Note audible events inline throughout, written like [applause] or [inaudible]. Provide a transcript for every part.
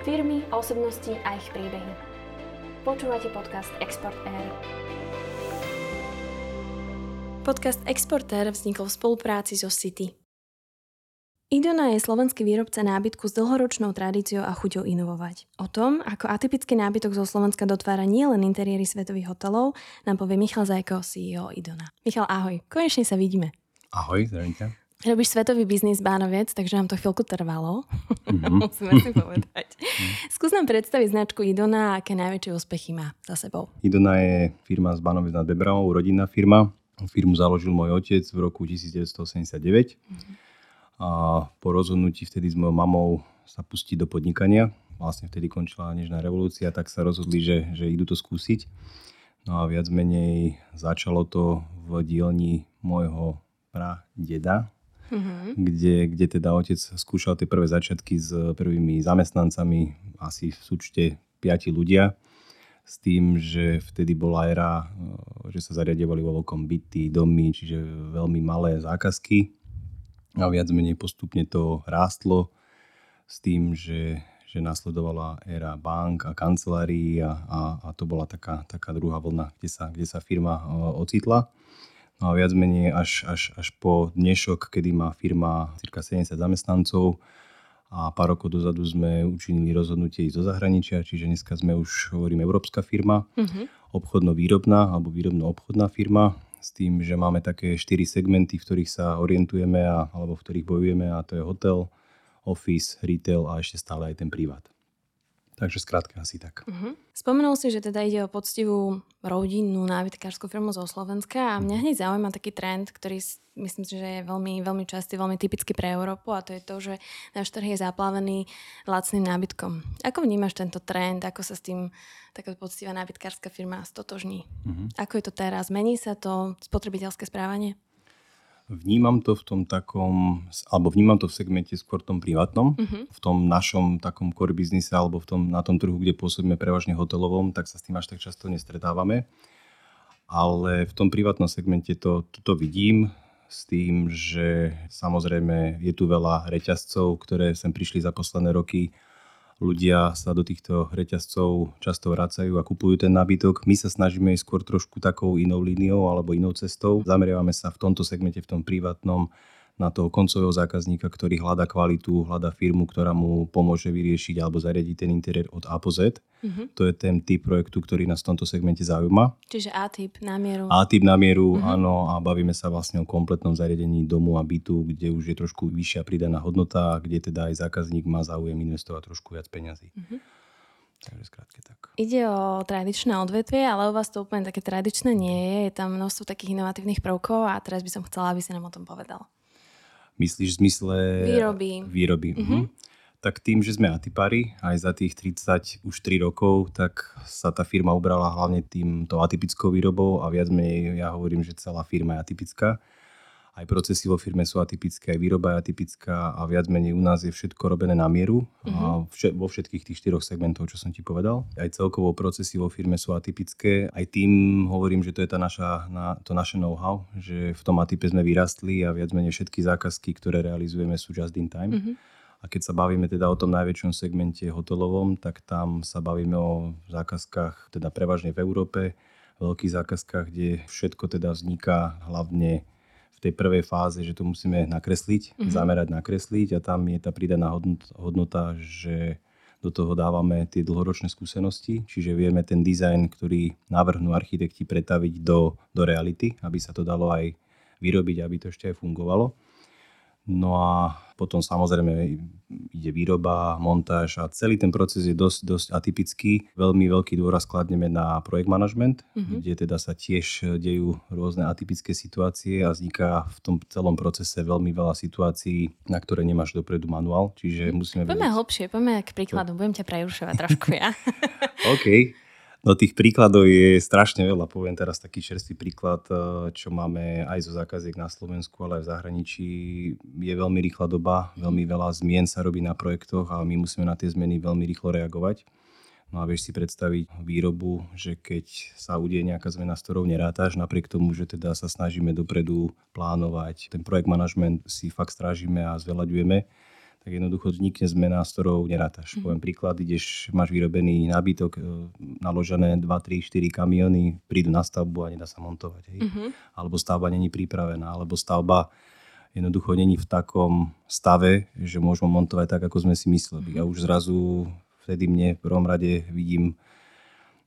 Firmy, osobnosti a ich príbehy. Počúvate podcast Export Air. Podcast Exporter vznikol v spolupráci so City. Idona je slovenský výrobca nábytku s dlhoročnou tradíciou a chuťou inovovať. O tom, ako atypický nábytok zo Slovenska dotvára nielen interiéry svetových hotelov, nám povie Michal Zajko, CEO Idona. Michal, ahoj, konečne sa vidíme. Ahoj, zdravím. Robíš svetový biznis Bánoviec, takže nám to chvíľku trvalo. Mm-hmm. [laughs] Musíme si povedať. Skús nám predstaviť značku Idona a aké najväčšie úspechy má za sebou. Idona je firma z Bánoviec nad Bebravou, rodinná firma. Firmu založil môj otec v roku 1989. Mm-hmm. A po rozhodnutí vtedy s mojou mamou sa pustiť do podnikania, vlastne vtedy končila nežná revolúcia, tak sa rozhodli, že, že idú to skúsiť. No a viac menej začalo to v dielni môjho pra deda, mm-hmm. kde, kde teda otec skúšal tie prvé začiatky s prvými zamestnancami, asi v súčte piati ľudia, s tým, že vtedy bola éra, e, že sa zariadovali vo veľkom byty, domy, čiže veľmi malé zákazky. A viac menej postupne to rástlo s tým, že, že nasledovala éra bank a kancelárií a, a, a to bola taká, taká druhá vlna, kde sa, kde sa firma e, ocitla. No viac menej až, až, až po dnešok, kedy má firma cirka 70 zamestnancov a pár rokov dozadu sme učinili rozhodnutie ísť do zahraničia, čiže dneska sme už, hovorím, európska firma, mm-hmm. obchodno-výrobná alebo výrobno-obchodná firma s tým, že máme také 4 segmenty, v ktorých sa orientujeme a, alebo v ktorých bojujeme a to je hotel, office, retail a ešte stále aj ten privát. Takže skrátka asi tak. Uh-huh. Spomenul si, že teda ide o poctivú rodinnú nábytkárskú firmu zo Slovenska a mňa mhm. hneď zaujíma taký trend, ktorý myslím si, že je veľmi, veľmi častý, veľmi typický pre Európu a to je to, že náš trh je zaplavený lacným nábytkom. Ako vnímaš tento trend? Ako sa s tým taká poctivá nábytkárska firma stotožní? Uh-huh. Ako je to teraz? Mení sa to spotrebiteľské správanie? Vnímam to v tom takom, alebo vnímam to v segmente skôr tom privátnom, uh-huh. v tom našom takom core biznise alebo v tom, na tom trhu, kde pôsobíme prevažne hotelovom, tak sa s tým až tak často nestretávame. Ale v tom privátnom segmente to, to vidím s tým, že samozrejme je tu veľa reťazcov, ktoré sem prišli za posledné roky ľudia sa do týchto reťazcov často vracajú a kupujú ten nábytok. My sa snažíme skôr trošku takou inou líniou alebo inou cestou. Zameriavame sa v tomto segmente, v tom privátnom na toho koncového zákazníka, ktorý hľadá kvalitu, hľadá firmu, ktorá mu pomôže vyriešiť alebo zariadiť ten interiér od A po Z. Mm-hmm. To je ten typ projektu, ktorý nás v tomto segmente zaujíma. Čiže A-typ na mieru. A-typ na mieru, mm-hmm. áno, a bavíme sa vlastne o kompletnom zariadení domu a bytu, kde už je trošku vyššia pridaná hodnota, kde teda aj zákazník má záujem investovať trošku viac peňazí. Mm-hmm. Takže skrátke tak. Ide o tradičné odvetvie, ale u vás to úplne také tradičné nie je. Je tam množstvo takých inovatívnych prvkov a teraz by som chcela, aby si nám o tom povedal. Myslíš v zmysle... Výroby. Výroby. Mm-hmm. Tak tým, že sme atipári, aj za tých 30, už 3 rokov, tak sa tá firma ubrala hlavne týmto atypickou výrobou a viac menej ja hovorím, že celá firma je atypická aj procesy vo firme sú atypické, aj výroba je atypická a viac menej u nás je všetko robené na mieru mm-hmm. vše, vo všetkých tých štyroch segmentov, čo som ti povedal. Aj celkovo procesy vo firme sú atypické. Aj tým hovorím, že to je tá naša, na, to naše know-how, že v tom atype sme vyrastli a viac menej všetky zákazky, ktoré realizujeme sú just in time. Mm-hmm. A keď sa bavíme teda o tom najväčšom segmente hotelovom, tak tam sa bavíme o zákazkách teda prevažne v Európe, veľkých zákazkách, kde všetko teda vzniká hlavne tej prvej fáze, že to musíme nakresliť, mm-hmm. zamerať nakresliť a tam je tá pridaná hodnota, že do toho dávame tie dlhoročné skúsenosti, čiže vieme ten dizajn, ktorý navrhnú architekti pretaviť do, do reality, aby sa to dalo aj vyrobiť, aby to ešte aj fungovalo. No a potom samozrejme ide výroba, montáž a celý ten proces je dosť, dosť atypický. Veľmi veľký dôraz kladneme na projekt management, mm-hmm. kde teda sa tiež dejú rôzne atypické situácie a vzniká v tom celom procese veľmi veľa situácií, na ktoré nemáš dopredu manuál. Čiže musíme poďme vedieť... hlbšie, poďme k príkladu. Budem ťa prerušovať trošku ja. [laughs] OK. No tých príkladov je strašne veľa. Poviem teraz taký čerstvý príklad, eh, čo máme aj zo zákaziek na Slovensku, ale aj v zahraničí. Je veľmi rýchla doba, veľmi veľa zmien sa robí na projektoch a my musíme na tie zmeny veľmi rýchlo reagovať. No a vieš si predstaviť výrobu, že keď sa udie nejaká zmena, s ktorou nerátaš, napriek tomu, že teda sa snažíme dopredu plánovať, ten projekt manažment si fakt strážime a zveľaďujeme, tak jednoducho vznikne zmena, s ktorou nerátaš. Mm. Poviem príklad, ideš, máš vyrobený nábytok, e, naložené 2, 3, 4 kamiony, prídu na stavbu a nedá sa montovať. Hej? Mm-hmm. Alebo stavba není pripravená, alebo stavba jednoducho není v takom stave, že môžeme montovať tak, ako sme si mysleli. Mm-hmm. A už zrazu vtedy mne v prvom rade vidím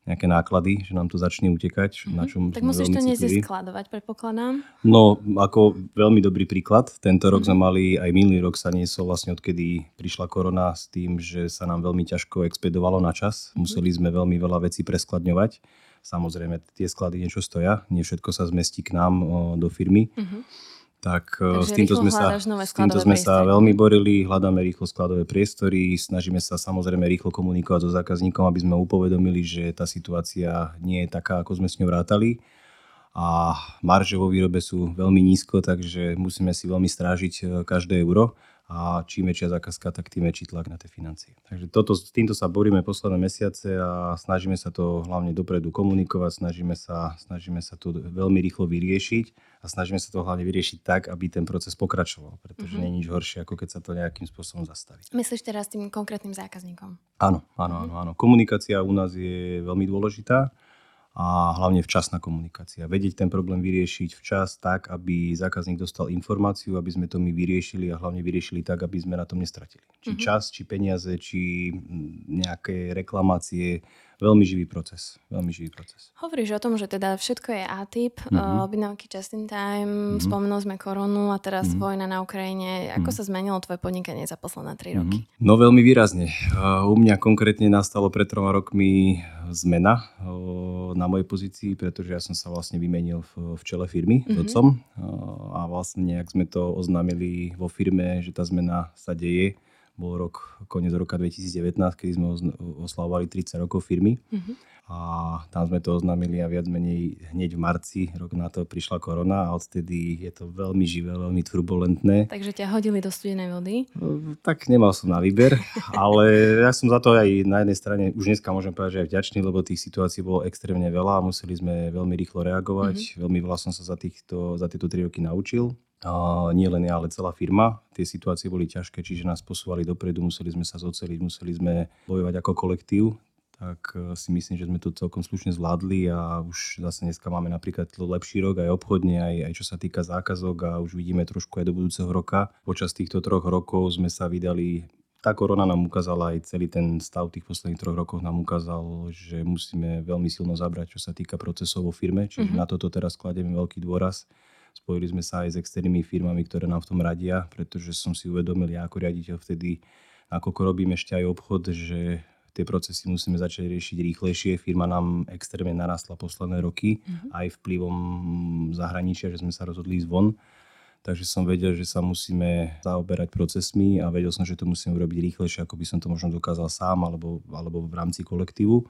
nejaké náklady, že nám to začne utekať. Mm-hmm. Na čom tak musíš to dnes skladovať, predpokladám? No, ako veľmi dobrý príklad. Tento rok mm-hmm. sme mali, aj minulý rok sa niesol vlastne odkedy prišla korona s tým, že sa nám veľmi ťažko expedovalo na čas. Mm-hmm. Museli sme veľmi veľa vecí preskladňovať. Samozrejme, tie sklady niečo stoja, nie všetko sa zmestí k nám o, do firmy. Mm-hmm tak e, Takže s týmto, sme sa, s týmto sme sa veľmi borili, hľadáme rýchlo skladové priestory, snažíme sa samozrejme rýchlo komunikovať so zákazníkom, aby sme upovedomili, že tá situácia nie je taká, ako sme s ňou vrátali a marže vo výrobe sú veľmi nízko, takže musíme si veľmi strážiť e, každé euro a čím väčšia zákazka, tak tým väčší tlak na tie financie. Takže toto, s týmto sa boríme posledné mesiace a snažíme sa to hlavne dopredu komunikovať, snažíme sa, snažíme sa to veľmi rýchlo vyriešiť a snažíme sa to hlavne vyriešiť tak, aby ten proces pokračoval, pretože mm-hmm. nie je nič horšie, ako keď sa to nejakým spôsobom zastaví. Myslíš teraz tým konkrétnym zákazníkom? Áno, áno, áno, áno. Komunikácia u nás je veľmi dôležitá a hlavne včasná komunikácia. Vedieť ten problém vyriešiť včas tak, aby zákazník dostal informáciu, aby sme to my vyriešili a hlavne vyriešili tak, aby sme na tom nestratili. Či mm-hmm. čas, či peniaze, či nejaké reklamácie, veľmi živý proces. Veľmi živý proces. Hovoríš o tom, že teda všetko je A-typ, mm-hmm. objednávky just in time, mm-hmm. spomenul sme koronu a teraz mm-hmm. vojna na Ukrajine. Ako mm-hmm. sa zmenilo tvoje podnikanie za posledné 3 roky? Mm-hmm. No veľmi výrazne. U mňa konkrétne nastalo pred troma rokmi zmena na mojej pozícii, pretože ja som sa vlastne vymenil v, v čele firmy mm-hmm. docom a vlastne nejak sme to oznámili vo firme, že tá zmena sa deje bol rok, koniec roka 2019, kedy sme oslavovali 30 rokov firmy. Mm-hmm. A tam sme to oznámili a viac menej hneď v marci, rok na to prišla korona a odtedy je to veľmi živé, veľmi turbulentné. Takže ťa hodili do studenej vody? No, tak nemal som na výber, [laughs] ale ja som za to aj na jednej strane, už dneska môžem povedať, že aj vďačný, lebo tých situácií bolo extrémne veľa a museli sme veľmi rýchlo reagovať. Mm-hmm. Veľmi veľa som sa za, týchto, za tieto tri roky naučil nie len ja, ale celá firma. Tie situácie boli ťažké, čiže nás posúvali dopredu, museli sme sa zoceliť, museli sme bojovať ako kolektív, tak e, si myslím, že sme to celkom slušne zvládli a už zase dneska máme napríklad lepší rok aj obchodne, aj, aj čo sa týka zákazok a už vidíme trošku aj do budúceho roka. Počas týchto troch rokov sme sa vydali tá korona nám ukázala aj celý ten stav tých posledných troch rokov nám ukázal, že musíme veľmi silno zabrať, čo sa týka procesov vo firme, čiže mm-hmm. na toto teraz kladieme veľký dôraz Spojili sme sa aj s externými firmami, ktoré nám v tom radia, pretože som si uvedomil ja ako riaditeľ vtedy, nakoľko robím ešte aj obchod, že tie procesy musíme začať riešiť rýchlejšie. Firma nám extrémne narastla posledné roky, mm-hmm. aj vplyvom zahraničia, že sme sa rozhodli ísť von. Takže som vedel, že sa musíme zaoberať procesmi a vedel som, že to musím urobiť rýchlejšie, ako by som to možno dokázal sám alebo, alebo v rámci kolektívu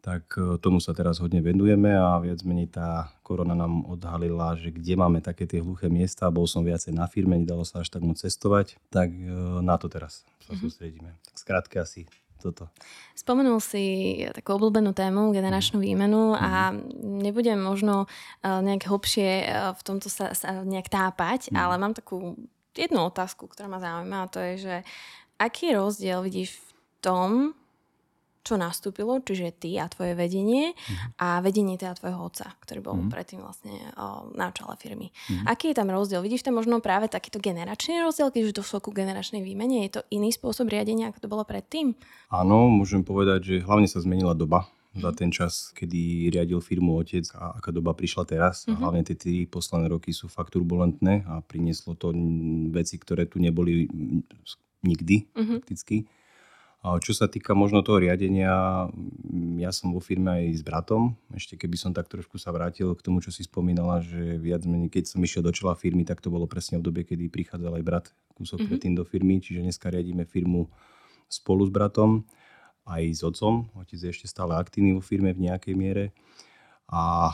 tak e, tomu sa teraz hodne venujeme a viac menej tá korona nám odhalila, že kde máme také tie hluché miesta, bol som viacej na firme, nedalo sa až tak moc cestovať, tak e, na to teraz sa mm-hmm. sústredíme. Tak skrátke asi toto. Spomenul si takú obľúbenú tému, generačnú mhm. výmenu a mhm. nebudem možno e, nejak hlbšie v tomto sa, sa nejak tápať, mm. ale mám takú jednu otázku, ktorá ma zaujíma a to je, že aký rozdiel vidíš v tom, čo nastúpilo, čiže ty a tvoje vedenie mm. a vedenie teda tvojho otca, ktorý bol mm. predtým vlastne o, na čele firmy. Mm. Aký je tam rozdiel? Vidíš tam možno práve takýto generačný rozdiel, keď už došlo ku generačnej výmene? Je to iný spôsob riadenia, ako to bolo predtým? Áno, môžem povedať, že hlavne sa zmenila doba za mhm. ten čas, kedy riadil firmu otec a aká doba prišla teraz. Mm-hmm. A mhm. hlavne tie tri posledné roky sú fakt turbulentné a prinieslo to veci, ktoré tu neboli nikdy mm-hmm. prakticky. Čo sa týka možno toho riadenia, ja som vo firme aj s bratom. Ešte keby som tak trošku sa vrátil k tomu, čo si spomínala, že viac menej, keď som išiel do čela firmy, tak to bolo presne v dobe, kedy prichádzal aj brat kúsok mm-hmm. predtým do firmy. Čiže dneska riadíme firmu spolu s bratom, aj s otcom. Otec je ešte stále aktívny vo firme v nejakej miere. A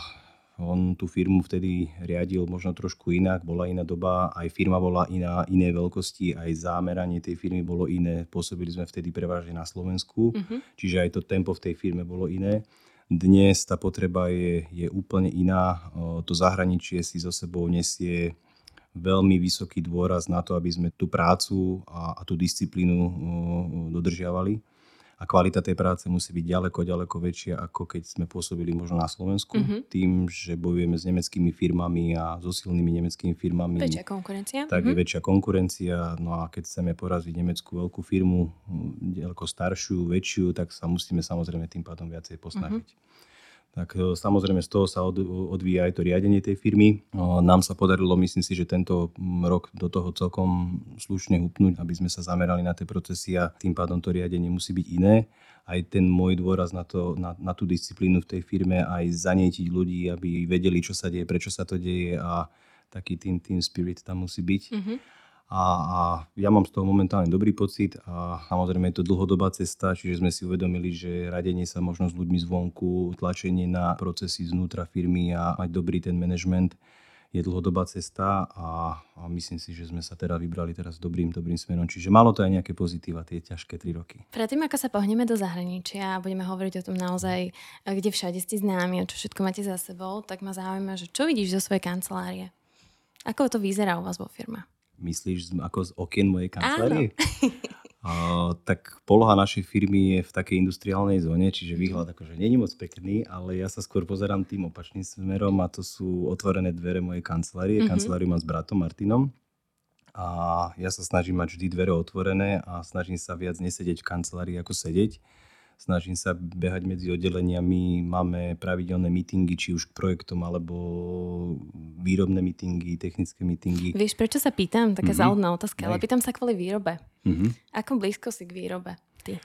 on tú firmu vtedy riadil možno trošku inak, bola iná doba, aj firma bola iná, iné veľkosti, aj zámeranie tej firmy bolo iné. Pôsobili sme vtedy prevažne na Slovensku, uh-huh. čiže aj to tempo v tej firme bolo iné. Dnes tá potreba je, je úplne iná. To zahraničie si so sebou nesie veľmi vysoký dôraz na to, aby sme tú prácu a, a tú disciplínu dodržiavali a kvalita tej práce musí byť ďaleko, ďaleko väčšia, ako keď sme pôsobili možno na Slovensku. Mm-hmm. Tým, že bojujeme s nemeckými firmami a so silnými nemeckými firmami. Väčšia konkurencia. Tak mm-hmm. je väčšia konkurencia. No a keď chceme poraziť nemeckú veľkú firmu, ďaleko staršiu, väčšiu, tak sa musíme samozrejme tým pádom viacej posnažiť. Mm-hmm tak e, samozrejme z toho sa odvíja aj to riadenie tej firmy. Nám sa podarilo, myslím si, že tento rok do toho celkom slušne hupnúť, aby sme sa zamerali na tie procesy a tým pádom to riadenie musí byť iné. Aj ten môj dôraz na, to, na, na tú disciplínu v tej firme, aj zanietiť ľudí, aby vedeli, čo sa deje, prečo sa to deje a taký team, team spirit tam musí byť. Mm-hmm a, a ja mám z toho momentálne dobrý pocit a samozrejme je to dlhodobá cesta, čiže sme si uvedomili, že radenie sa možno s ľuďmi zvonku, tlačenie na procesy znútra firmy a mať dobrý ten management je dlhodobá cesta a, a myslím si, že sme sa teda vybrali teraz dobrým, dobrým smerom. Čiže malo to aj nejaké pozitíva tie ťažké tri roky. Predtým, ako sa pohneme do zahraničia a budeme hovoriť o tom naozaj, kde všade ste známi a čo všetko máte za sebou, tak ma zaujíma, že čo vidíš zo svojej kancelárie? Ako to vyzerá u vás vo firme? Myslíš ako z okien mojej kancelárie? [laughs] Tak poloha našej firmy je v takej industriálnej zóne, čiže mhm. výhľad akože není moc pekný, ale ja sa skôr pozerám tým opačným smerom a to sú otvorené dvere mojej kancelárie. Mm-hmm. Kanceláriu mám s bratom Martinom a ja sa snažím mať vždy dvere otvorené a snažím sa viac nesedieť v kancelárii ako sedieť snažím sa behať medzi oddeleniami, máme pravidelné meetingy, či už k projektom, alebo výrobné meetingy, technické meetingy. Vieš, prečo sa pýtam? Taká mm-hmm. záľudná otázka, ale pýtam sa kvôli výrobe. Mm-hmm. Ako blízko si k výrobe ty?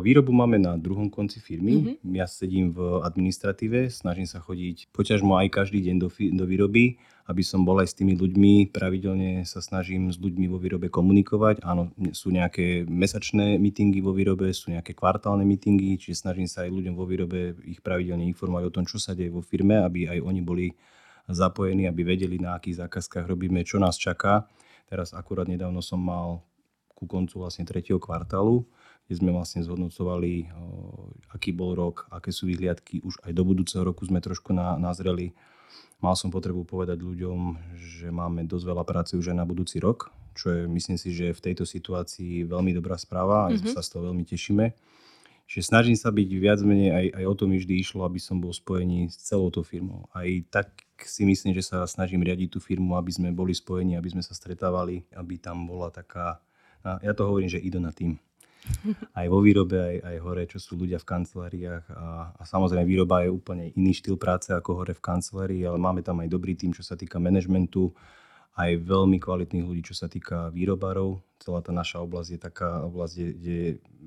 Výrobu máme na druhom konci firmy. Mm-hmm. Ja sedím v administratíve, snažím sa chodiť poťažmo aj každý deň do, do výroby, aby som bol aj s tými ľuďmi. Pravidelne sa snažím s ľuďmi vo výrobe komunikovať. Áno, sú nejaké mesačné meetingy vo výrobe, sú nejaké kvartálne meetingy, čiže snažím sa aj ľuďom vo výrobe ich pravidelne informovať o tom, čo sa deje vo firme, aby aj oni boli zapojení, aby vedeli, na akých zákazkách robíme, čo nás čaká. Teraz akurát nedávno som mal ku koncu vlastne tretieho kvartálu kde sme vlastne zhodnocovali, aký bol rok, aké sú vyhliadky. Už aj do budúceho roku sme trošku nazreli. Mal som potrebu povedať ľuďom, že máme dosť veľa práce už aj na budúci rok, čo je, myslím si, že v tejto situácii veľmi dobrá správa a mm-hmm. sa z toho veľmi tešíme. Čiže snažím sa byť viac menej, aj, aj o tom vždy išlo, aby som bol spojený s celou tou firmou. Aj tak si myslím, že sa snažím riadiť tú firmu, aby sme boli spojení, aby sme sa stretávali, aby tam bola taká, ja to hovorím, že ide na tým aj vo výrobe, aj, aj hore, čo sú ľudia v kanceláriách. A, a samozrejme výroba je úplne iný štýl práce ako hore v kancelárii, ale máme tam aj dobrý tým, čo sa týka manažmentu, aj veľmi kvalitných ľudí, čo sa týka výrobárov. Celá tá naša oblasť je taká oblasť, kde, kde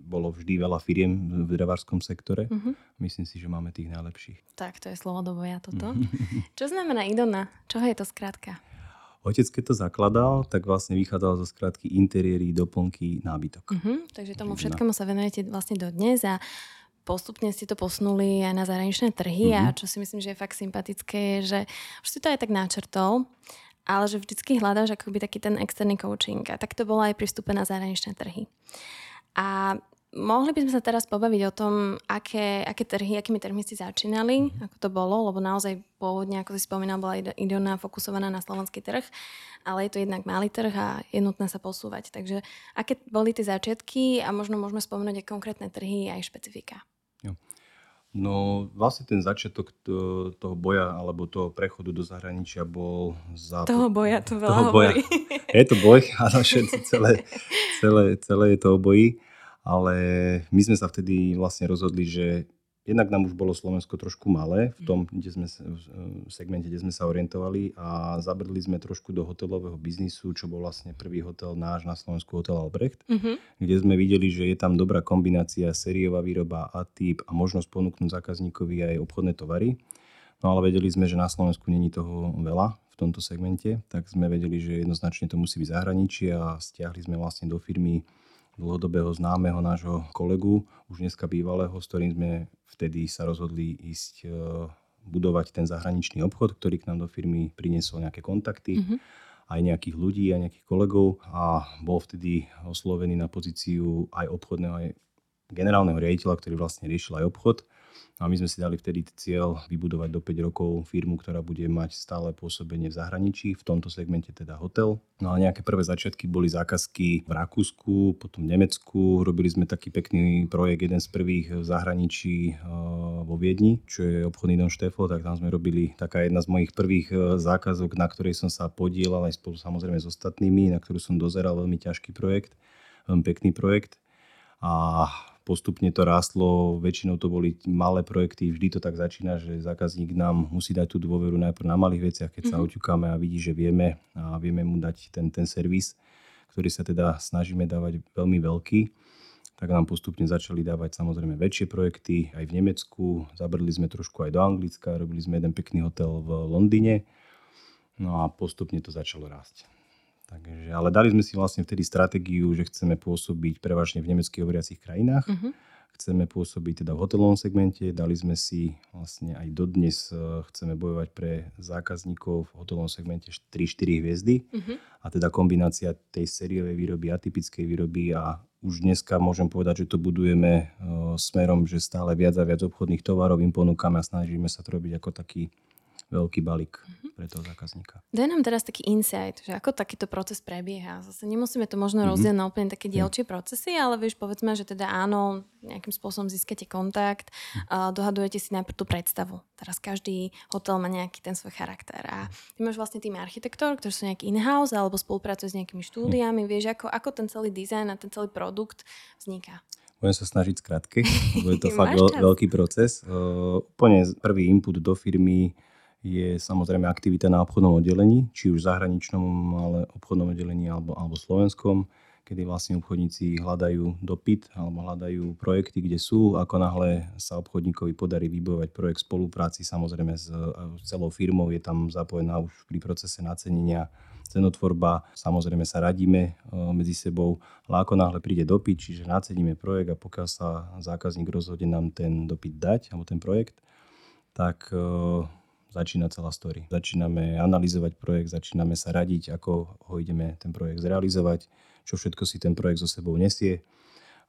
bolo vždy veľa firiem v drevárskom sektore. Uh-huh. Myslím si, že máme tých najlepších. Tak, to je slovo do boja toto. [laughs] čo znamená Idona? Čo je to skrátka? Otec, keď to zakladal, tak vlastne vychádzal zo skratky interiéry, doplnky, nábytok. Uh-huh, takže tomu všetkému sa venujete vlastne do dnes a postupne ste to posunuli aj na zahraničné trhy uh-huh. a mhm. čo si myslím, že je fakt sympatické, je, že už si to aj tak načrtol, ale že vždycky hľadáš akoby taký ten externý coaching a tak to bolo aj prístupe na zahraničné trhy. A Mohli by sme sa teraz pobaviť o tom, aké, aké trhy, akými trhmi ste začínali, mm. ako to bolo, lebo naozaj pôvodne, ako si spomínal, bola Idona fokusovaná na slovenský trh, ale je to jednak malý trh a je nutné sa posúvať. Takže aké boli tie začiatky a možno môžeme spomenúť aj konkrétne trhy aj špecifika. Jo. No vlastne ten začiatok toho boja alebo toho prechodu do zahraničia bol za... Toho boja, to veľa toho boja. Je to boj, ale celé, celé, celé je to o boji ale my sme sa vtedy vlastne rozhodli, že jednak nám už bolo Slovensko trošku malé v tom kde sme, v segmente, kde sme sa orientovali a zabrdli sme trošku do hotelového biznisu, čo bol vlastne prvý hotel náš na Slovensku, hotel Albrecht, mm-hmm. kde sme videli, že je tam dobrá kombinácia sériová výroba a typ a možnosť ponúknuť zákazníkovi aj obchodné tovary. No ale vedeli sme, že na Slovensku není toho veľa v tomto segmente, tak sme vedeli, že jednoznačne to musí byť zahraničie a stiahli sme vlastne do firmy dlhodobého známeho nášho kolegu, už dneska bývalého, s ktorým sme vtedy sa rozhodli ísť e, budovať ten zahraničný obchod, ktorý k nám do firmy priniesol nejaké kontakty, mm-hmm. aj nejakých ľudí, aj nejakých kolegov a bol vtedy oslovený na pozíciu aj obchodného, aj generálneho riaditeľa, ktorý vlastne riešil aj obchod a my sme si dali vtedy cieľ vybudovať do 5 rokov firmu, ktorá bude mať stále pôsobenie v zahraničí, v tomto segmente teda hotel. No a nejaké prvé začiatky boli zákazky v Rakúsku, potom v Nemecku. Robili sme taký pekný projekt, jeden z prvých v zahraničí eh, vo Viedni, čo je obchodný dom Štefo, tak tam sme robili taká jedna z mojich prvých eh, zákazok, na ktorej som sa podielal aj spolu samozrejme s ostatnými, na ktorú som dozeral veľmi ťažký projekt, veľmi pekný projekt. A postupne to rástlo, väčšinou to boli malé projekty, vždy to tak začína, že zákazník nám musí dať tú dôveru najprv na malých veciach, keď mm-hmm. sa mhm. oťukáme a vidí, že vieme a vieme mu dať ten, ten servis, ktorý sa teda snažíme dávať veľmi veľký tak nám postupne začali dávať samozrejme väčšie projekty aj v Nemecku. Zabrali sme trošku aj do Anglicka, robili sme jeden pekný hotel v Londýne. No a postupne to začalo rásť. Takže, ale dali sme si vlastne vtedy stratégiu, že chceme pôsobiť prevažne v nemeckých hovoriacich krajinách. Uh-huh. Chceme pôsobiť teda v hotelovom segmente. Dali sme si vlastne aj dodnes e, chceme bojovať pre zákazníkov v hotelovom segmente 3-4 hviezdy. Uh-huh. A teda kombinácia tej sériovej výroby, atypickej výroby a už dneska môžem povedať, že to budujeme uh, smerom, že stále viac a viac obchodných tovarov im ponúkame a snažíme sa to robiť ako taký veľký balík mm-hmm. pre toho zákazníka. Daj nám teraz taký insight, že ako takýto proces prebieha. Zase nemusíme to možno mm-hmm. rozdieť na úplne také dielčie procesy, ale vieš, povedzme, že teda áno, nejakým spôsobom získate kontakt, a dohadujete si najprv tú predstavu. Teraz každý hotel má nejaký ten svoj charakter a ty máš vlastne tým architektov, ktorí sú nejaký in-house alebo spolupracujú s nejakými štúdiami, vieš, ako, ako ten celý dizajn a ten celý produkt vzniká. Budem sa snažiť skrátke, [laughs] lebo je to fakt veľ, veľký proces. Uh, úplne prvý input do firmy je samozrejme aktivita na obchodnom oddelení, či už zahraničnom, ale obchodnom oddelení alebo, alebo slovenskom, kedy vlastne obchodníci hľadajú dopyt alebo hľadajú projekty, kde sú. Ako náhle sa obchodníkovi podarí vybojovať projekt spolupráci samozrejme s celou firmou, je tam zapojená už pri procese nacenenia cenotvorba, samozrejme sa radíme e, medzi sebou, ale ako náhle príde dopyt, čiže naceníme projekt a pokiaľ sa zákazník rozhodne nám ten dopyt dať, alebo ten projekt, tak e, začína celá story. Začíname analyzovať projekt, začíname sa radiť, ako ho ideme ten projekt zrealizovať, čo všetko si ten projekt so sebou nesie,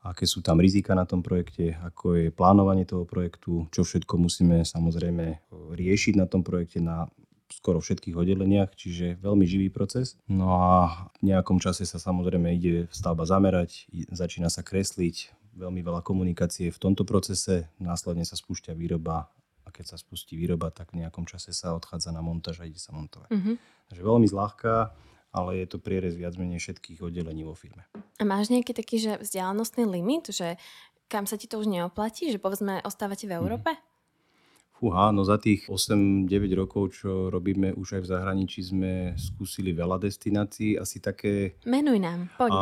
aké sú tam rizika na tom projekte, ako je plánovanie toho projektu, čo všetko musíme samozrejme riešiť na tom projekte na skoro všetkých oddeleniach, čiže veľmi živý proces. No a v nejakom čase sa samozrejme ide stavba zamerať, začína sa kresliť, veľmi veľa komunikácie v tomto procese, následne sa spúšťa výroba keď sa spustí výroba, tak v nejakom čase sa odchádza na montáž a ide sa montovať. Mm-hmm. Takže veľmi zľahka, ale je to prierez viac menej všetkých oddelení vo firme. A máš nejaký taký že vzdialenostný limit, že kam sa ti to už neoplatí, že povedzme ostávate v Európe? Mm-hmm. Fúha, no za tých 8-9 rokov, čo robíme už aj v zahraničí, sme skúsili veľa destinácií, asi také... Menuj nám, poďme.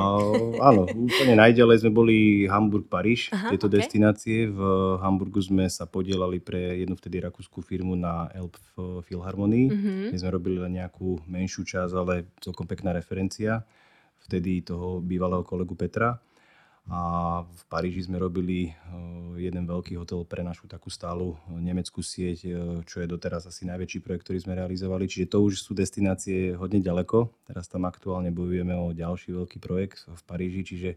A, áno, úplne najďalej sme boli Hamburg, Paríž, Aha, tieto okay. destinácie. V Hamburgu sme sa podielali pre jednu vtedy rakúskú firmu na Elb Philharmonii. Mm-hmm. sme robili len nejakú menšiu časť, ale celkom pekná referencia. Vtedy toho bývalého kolegu Petra a v Paríži sme robili eh, jeden veľký hotel pre našu takú stálu eh, nemeckú sieť, eh, čo je doteraz asi najväčší projekt, ktorý sme realizovali. Čiže to už sú destinácie hodne ďaleko. Teraz tam aktuálne bojujeme o ďalší veľký projekt v Paríži, čiže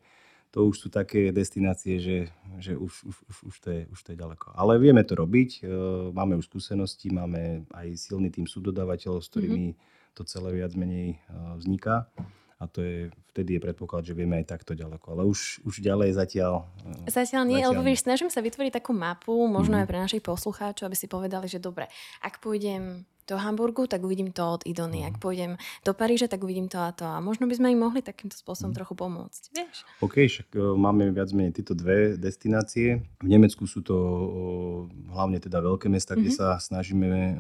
to už sú také destinácie, že, že už, už, už, už, to je, už to je ďaleko. Ale vieme to robiť, máme už skúsenosti, máme aj silný tým subdodávateľov, s ktorými mm-hmm. to celé viac menej vzniká a to je, vtedy je predpoklad, že vieme aj takto ďaleko. Ale už, už ďalej zatiaľ... Eh, zatiaľ nie, zatiaľ lebo vieš, snažím sa vytvoriť takú mapu, možno mm-hmm. aj pre našich poslucháčov, aby si povedali, že dobre, ak pôjdem do Hamburgu, tak uvidím to od Idony. Mm. Ak pôjdem do Paríža, tak uvidím to a to. A možno by sme im mohli takýmto spôsobom mm. trochu pomôcť. Vieš? OK, však uh, máme viac menej tieto dve destinácie. V Nemecku sú to hlavne teda veľké mesta, mm-hmm. kde mhm. sa snažíme uh,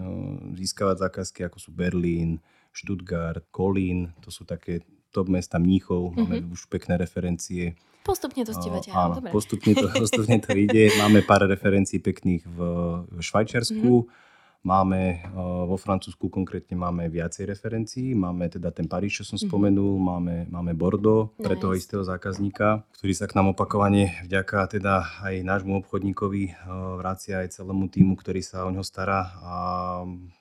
získavať zákazky, ako sú Berlín, Stuttgart, Kolín. To sú také top mesta Mníchov, mm-hmm. máme už pekné referencie. Postupne to stívate, áno, dobre. Postupne to, [laughs] postupne to ide. Máme pár referencií pekných v, v Švajčiarsku, mm-hmm. Máme vo Francúzsku konkrétne máme viacej referencií. Máme teda ten Paríž, čo som mm-hmm. spomenul, máme, máme Bordeaux pre toho istého zákazníka, ktorý sa k nám opakovane vďaka teda aj nášmu obchodníkovi vracia aj celému týmu, ktorý sa o ňo stará. A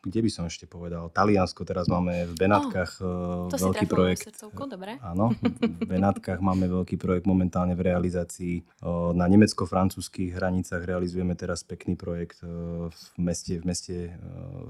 kde by som ešte povedal? Taliansko teraz máme v Benátkach oh, veľký projekt. Srdcovku, dobre. Áno, v Benátkach máme veľký projekt momentálne v realizácii. Na nemecko-francúzských hranicách realizujeme teraz pekný projekt v meste, v meste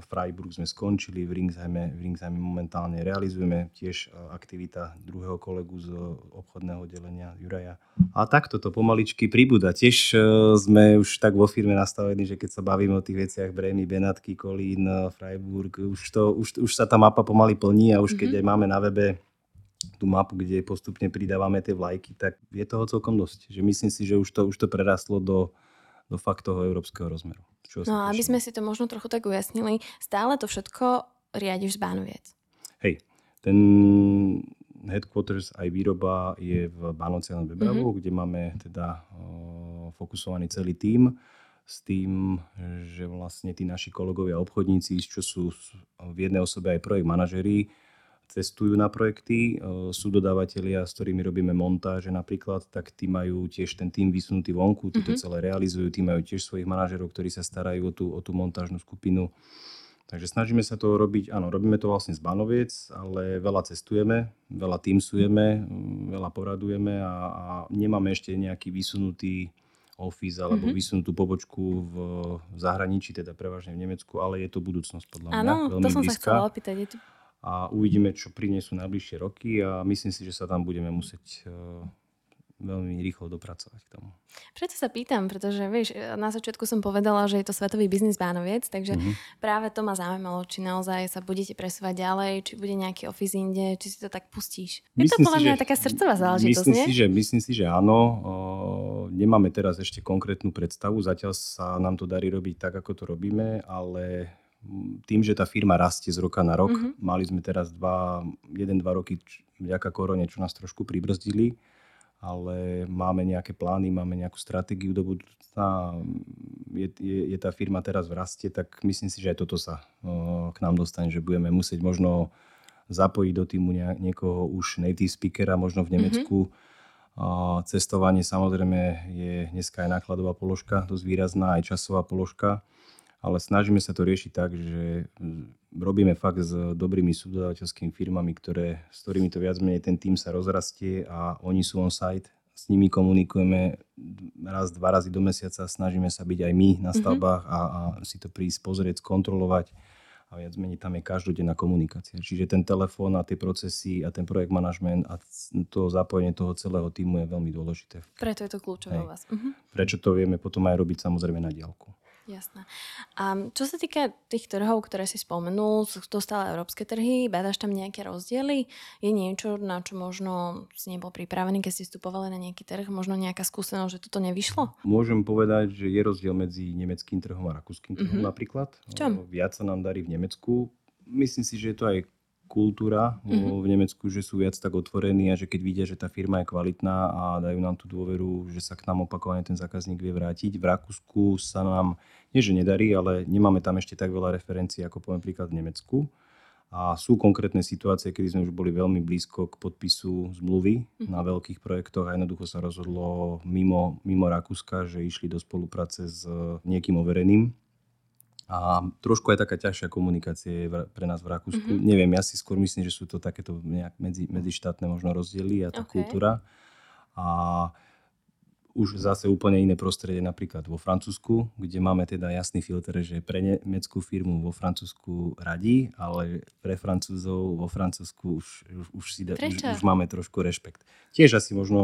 Freiburg sme skončili, v Ringsheime, v Ringsheime momentálne realizujeme tiež e, aktivita druhého kolegu z obchodného oddelenia Juraja. A takto to pomaličky pribúda. Tiež e, sme už tak vo firme nastavení, že keď sa bavíme o tých veciach Bremy, Benatky, Kolín, e, Freiburg, už, to, už, už sa tá mapa pomaly plní a už mm-hmm. keď mhm. aj máme na webe tú mapu, kde postupne pridávame tie vlajky, tak je toho celkom dosť. Že myslím si, že už to, už to prerastlo do, do fakt toho európskeho rozmeru. Čo no aby sme si to možno trochu tak ujasnili, stále to všetko riadiš z Bánoviec. Hej, ten headquarters aj výroba je v Bánovici na Bebravu, mm-hmm. kde máme teda o, fokusovaný celý tím s tým, že vlastne tí naši kolegovia obchodníci, čo sú v jednej osobe aj projekt manažerí, cestujú na projekty, e, sú dodávateľia, s ktorými robíme montáže napríklad, tak tí majú tiež ten tým vysunutý vonku, tí to mm-hmm. celé realizujú, tí majú tiež svojich manažerov, ktorí sa starajú o tú, o tú montážnu skupinu. Takže snažíme sa to robiť, áno, robíme to vlastne z Banoviec, ale veľa cestujeme, veľa týmsujeme, veľa poradujeme a, a nemáme ešte nejaký vysunutý office alebo mm-hmm. vysunutú pobočku v zahraničí, teda prevažne v Nemecku, ale je to budúcnosť podľa mňa. Áno, to som blízka. sa chcela opýtať. Je to a uvidíme, čo prinesú najbližšie roky a myslím si, že sa tam budeme musieť eh, veľmi rýchlo dopracovať k tomu. Preto sa pýtam, pretože vieš, na začiatku som povedala, že je to svetový biznis bánoviec, takže mm-hmm. práve to ma zaujímalo, či naozaj sa budete presúvať ďalej, či bude nejaký office inde, či si to tak pustíš. Je myslím to podľa mňa si, taká srdcová záležitosť, myslím nie? Si, že, myslím si, že áno. O, nemáme teraz ešte konkrétnu predstavu, zatiaľ sa nám to darí robiť tak, ako to robíme, ale tým, že tá firma rastie z roka na rok, mm-hmm. mali sme teraz dva, jeden, dva roky vďaka korone, čo nás trošku pribrzdili, ale máme nejaké plány, máme nejakú stratégiu do budúcna. Je, je, je tá firma teraz v raste, tak myslím si, že aj toto sa k nám dostane, že budeme musieť možno zapojiť do týmu ne, niekoho už native speakera, možno v mhm. Nemecku. Mm-hmm. Cestovanie samozrejme je dneska aj nákladová položka, dosť výrazná, aj časová položka ale snažíme sa to riešiť tak, že robíme fakt s dobrými subdodávateľskými firmami, ktoré, s ktorými to viac menej ten tým sa rozrastie a oni sú on site. S nimi komunikujeme raz, dva razy do mesiaca, snažíme sa byť aj my na mhm. stavbách mm-hmm. a, a si to prísť pozrieť, skontrolovať a viac menej tam je každodenná komunikácia. Čiže ten telefón a tie procesy a ten projekt manažment a to zapojenie toho celého týmu je veľmi dôležité. Preto je to kľúčové u vás. Uh-huh. Prečo to vieme potom aj robiť samozrejme na diálku. Jasné. A čo sa týka tých trhov, ktoré si spomenul, sú to stále európske trhy, badaš tam nejaké rozdiely? Je niečo, na čo možno si nebol pripravený, keď si vstupovali na nejaký trh? Možno nejaká skúsenosť, že toto nevyšlo? Môžem povedať, že je rozdiel medzi nemeckým trhom a rakúskym trhom mm-hmm. napríklad. V čom? Viac sa nám darí v Nemecku. Myslím si, že je to aj kultúra mm-hmm. v Nemecku, že sú viac tak otvorení a že keď vidia, že tá firma je kvalitná a dajú nám tú dôveru, že sa k nám opakovane ten zákazník vie vrátiť. V Rakúsku sa nám, nie že nedarí, ale nemáme tam ešte tak veľa referencií, ako poviem príklad v Nemecku. A sú konkrétne situácie, kedy sme už boli veľmi blízko k podpisu zmluvy mm-hmm. na veľkých projektoch a jednoducho sa rozhodlo mimo, mimo Rakúska, že išli do spolupráce s niekým overeným a trošku aj taká ťažšia komunikácia je pre nás v Rakúsku. Mm-hmm. Neviem, ja si skôr myslím, že sú to takéto nejak medzi, medzištátne možno rozdiely a tá okay. kultúra. A už zase úplne iné prostredie napríklad vo Francúzsku, kde máme teda jasný filter, že pre nemeckú firmu vo Francúzsku radí, ale pre Francúzov vo Francúzsku už, už, už, si da, už, už máme trošku rešpekt. Tiež asi možno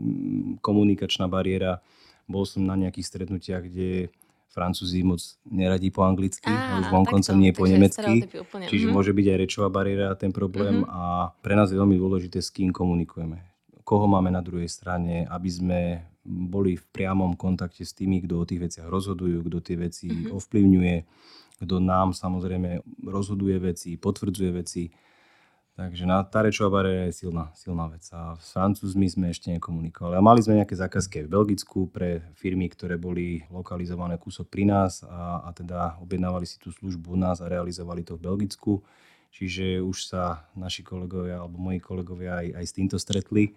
mm, komunikačná bariéra. Bol som na nejakých stretnutiach, kde Francúzi moc neradí po anglicky, Á, už vonkoncom nie po nemecky, čiže mm-hmm. môže byť aj rečová bariéra ten problém mm-hmm. a pre nás je veľmi dôležité, s kým komunikujeme. Koho máme na druhej strane, aby sme boli v priamom kontakte s tými, kto o tých veciach rozhodujú, kto tie veci mm-hmm. ovplyvňuje, kto nám samozrejme rozhoduje veci, potvrdzuje veci. Takže na Tarečová bariéra je silná, silná vec. A s Francúzmi sme ešte nekomunikovali. A mali sme nejaké zákazky v Belgicku pre firmy, ktoré boli lokalizované kúsok pri nás a, a teda objednávali si tú službu u nás a realizovali to v Belgicku. Čiže už sa naši kolegovia alebo moji kolegovia aj, aj s týmto stretli.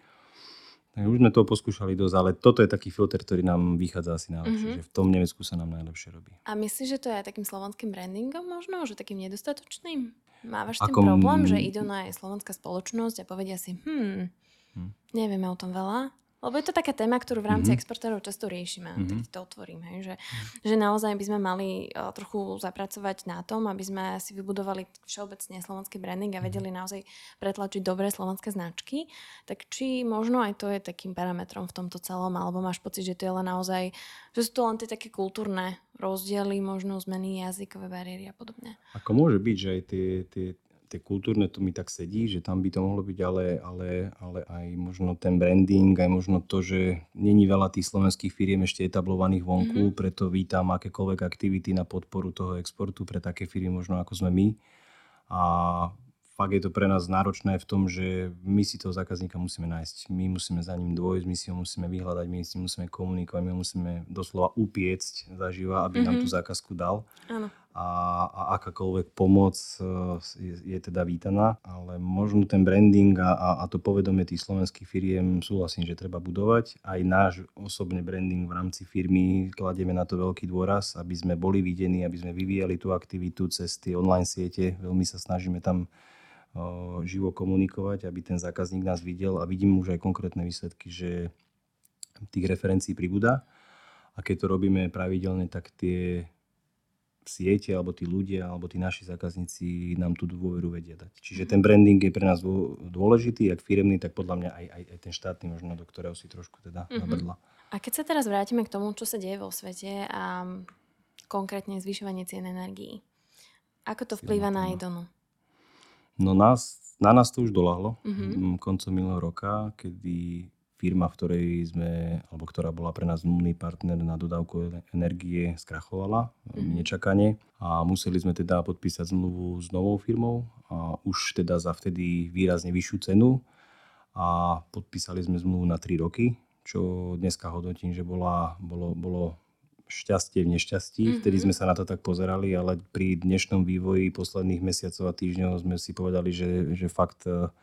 Takže už sme to poskúšali dosť, ale toto je taký filter, ktorý nám vychádza asi najlepšie, mm-hmm. že v tom Nemecku sa nám najlepšie robí. A myslíš, že to je aj takým slovenským brandingom možno, že takým nedostatočným? Mávaš Ako... tým problém, že idú na slovenská spoločnosť a povedia si, hm, hm, nevieme o tom veľa, lebo je to taká téma, ktorú v rámci mm-hmm. exportérov často riešime, mm-hmm. tak to otvorím, hej, že, že naozaj by sme mali uh, trochu zapracovať na tom, aby sme si vybudovali všeobecne slovenský branding a mhm. vedeli naozaj pretlačiť dobré slovenské značky. Tak či možno aj to je takým parametrom v tomto celom, alebo máš pocit, že to je len naozaj, že sú to len tie také kultúrne rozdiely, možno zmeny jazykové bariéry a podobne. Ako môže byť, že aj tie, tie, tie kultúrne to mi tak sedí, že tam by to mohlo byť, ale, ale, ale aj možno ten branding, aj možno to, že není veľa tých slovenských firiem ešte etablovaných vonku, mm-hmm. preto vítam akékoľvek aktivity na podporu toho exportu pre také firmy možno ako sme my. A fakt je to pre nás náročné v tom, že my si toho zákazníka musíme nájsť. My musíme za ním dôjsť, my si ho musíme vyhľadať, my si musíme komunikovať, my ho musíme doslova upiecť zaživa, aby mm-hmm. nám tú mhm. zákazku dal. Áno. A, a akákoľvek pomoc e, je, je teda vítaná, ale možno ten branding a, a, a to povedomie tých slovenských firiem súhlasím, že treba budovať. Aj náš osobný branding v rámci firmy kladieme na to veľký dôraz, aby sme boli videní, aby sme vyvíjali tú aktivitu cez tie online siete. Veľmi sa snažíme tam živo komunikovať, aby ten zákazník nás videl a vidím už aj konkrétne výsledky, že tých referencií pribúda a keď to robíme pravidelne, tak tie siete alebo tí ľudia alebo tí naši zákazníci nám tú dôveru vedia dať. Čiže ten branding je pre nás dôležitý, jak firemný, tak podľa mňa aj, aj, aj ten štátny možno, do ktorého si trošku teda mm-hmm. nabrdla. A keď sa teraz vrátime k tomu, čo sa deje vo svete a konkrétne zvyšovanie cien energií, ako to vplýva na Idonu? No nás, na nás to už dolahlo mm-hmm. koncom minulého roka, kedy firma, v ktorej sme, alebo ktorá bola pre nás zmluvný partner na dodávku energie, skrachovala mm-hmm. nečakane a museli sme teda podpísať zmluvu s novou firmou a už teda za vtedy výrazne vyššiu cenu a podpísali sme zmluvu na 3 roky, čo dneska hodnotím, že bola, bolo, bolo šťastie v nešťastí. Mm-hmm. Vtedy sme sa na to tak pozerali, ale pri dnešnom vývoji posledných mesiacov a týždňov sme si povedali, že, že fakt e,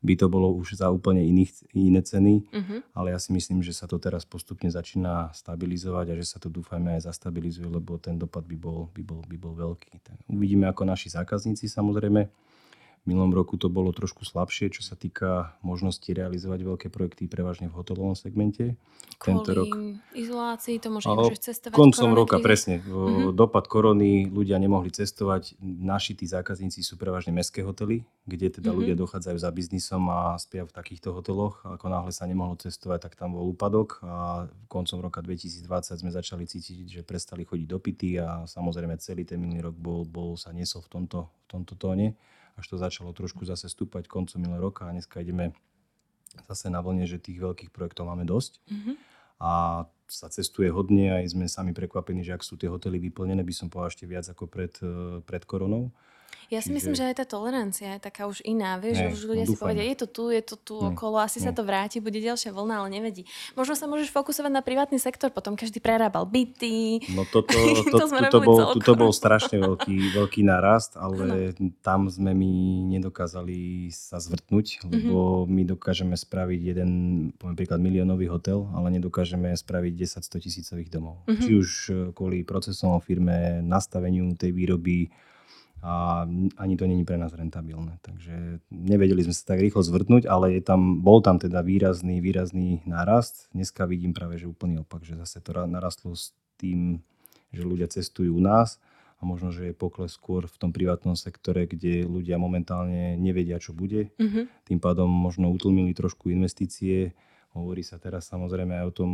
by to bolo už za úplne iných, iné ceny, mm-hmm. ale ja si myslím, že sa to teraz postupne začína stabilizovať a že sa to dúfajme aj zastabilizuje, lebo ten dopad by bol, by bol, by bol veľký. Tak uvidíme ako naši zákazníci samozrejme minulom roku to bolo trošku slabšie, čo sa týka možnosti realizovať veľké projekty prevažne v hotelovom segmente. Kvôli Tento rok... izolácii to môže nemôžeš cestovať. Koncom roka, presne. Uh-huh. Dopad korony, ľudia nemohli cestovať. Naši tí zákazníci sú prevažne mestské hotely, kde teda uh-huh. ľudia dochádzajú za biznisom a spia v takýchto hoteloch. Ako náhle sa nemohlo cestovať, tak tam bol úpadok a koncom roka 2020 sme začali cítiť, že prestali chodiť do pity a samozrejme celý ten minulý rok bol, bol sa niesol v tomto, v tomto tóne až to začalo trošku zase stúpať koncom minulého roka a dneska ideme zase na vlne, že tých veľkých projektov máme dosť. Mm-hmm. A sa cestuje hodne, aj sme sami prekvapení, že ak sú tie hotely vyplnené, by som povedal ešte viac ako pred, eh, pred koronou. Ja si Čiže... myslím, že aj tá tolerancia je taká už iná. Vieš, že už ľudia no, si povedia, je to tu, je to tu ne, okolo, asi ne. sa to vráti, bude ďalšia vlna, ale nevedí. Možno sa môžeš fokusovať na privátny sektor, potom každý prerábal byty. No toto, to, to, [laughs] to, bol, to bol strašne veľký, [laughs] veľký nárast, ale no. tam sme my nedokázali sa zvrtnúť, lebo mm-hmm. my dokážeme spraviť jeden, poviem príklad, miliónový hotel, ale nedokážeme spraviť 10-100 tisícových domov. Mm-hmm. Či už eh, kvôli procesom firme, nastaveniu tej výroby, a ani to není pre nás rentabilné. Takže nevedeli sme sa tak rýchlo zvrtnúť, ale je tam, bol tam teda výrazný, výrazný nárast. Dneska vidím práve, že úplný opak, že zase to narastlo s tým, že ľudia cestujú u nás a možno, že je pokles skôr v tom privátnom sektore, kde ľudia momentálne nevedia, čo bude. Mm-hmm. Tým pádom možno utlmili trošku investície. Hovorí sa teraz samozrejme aj o tom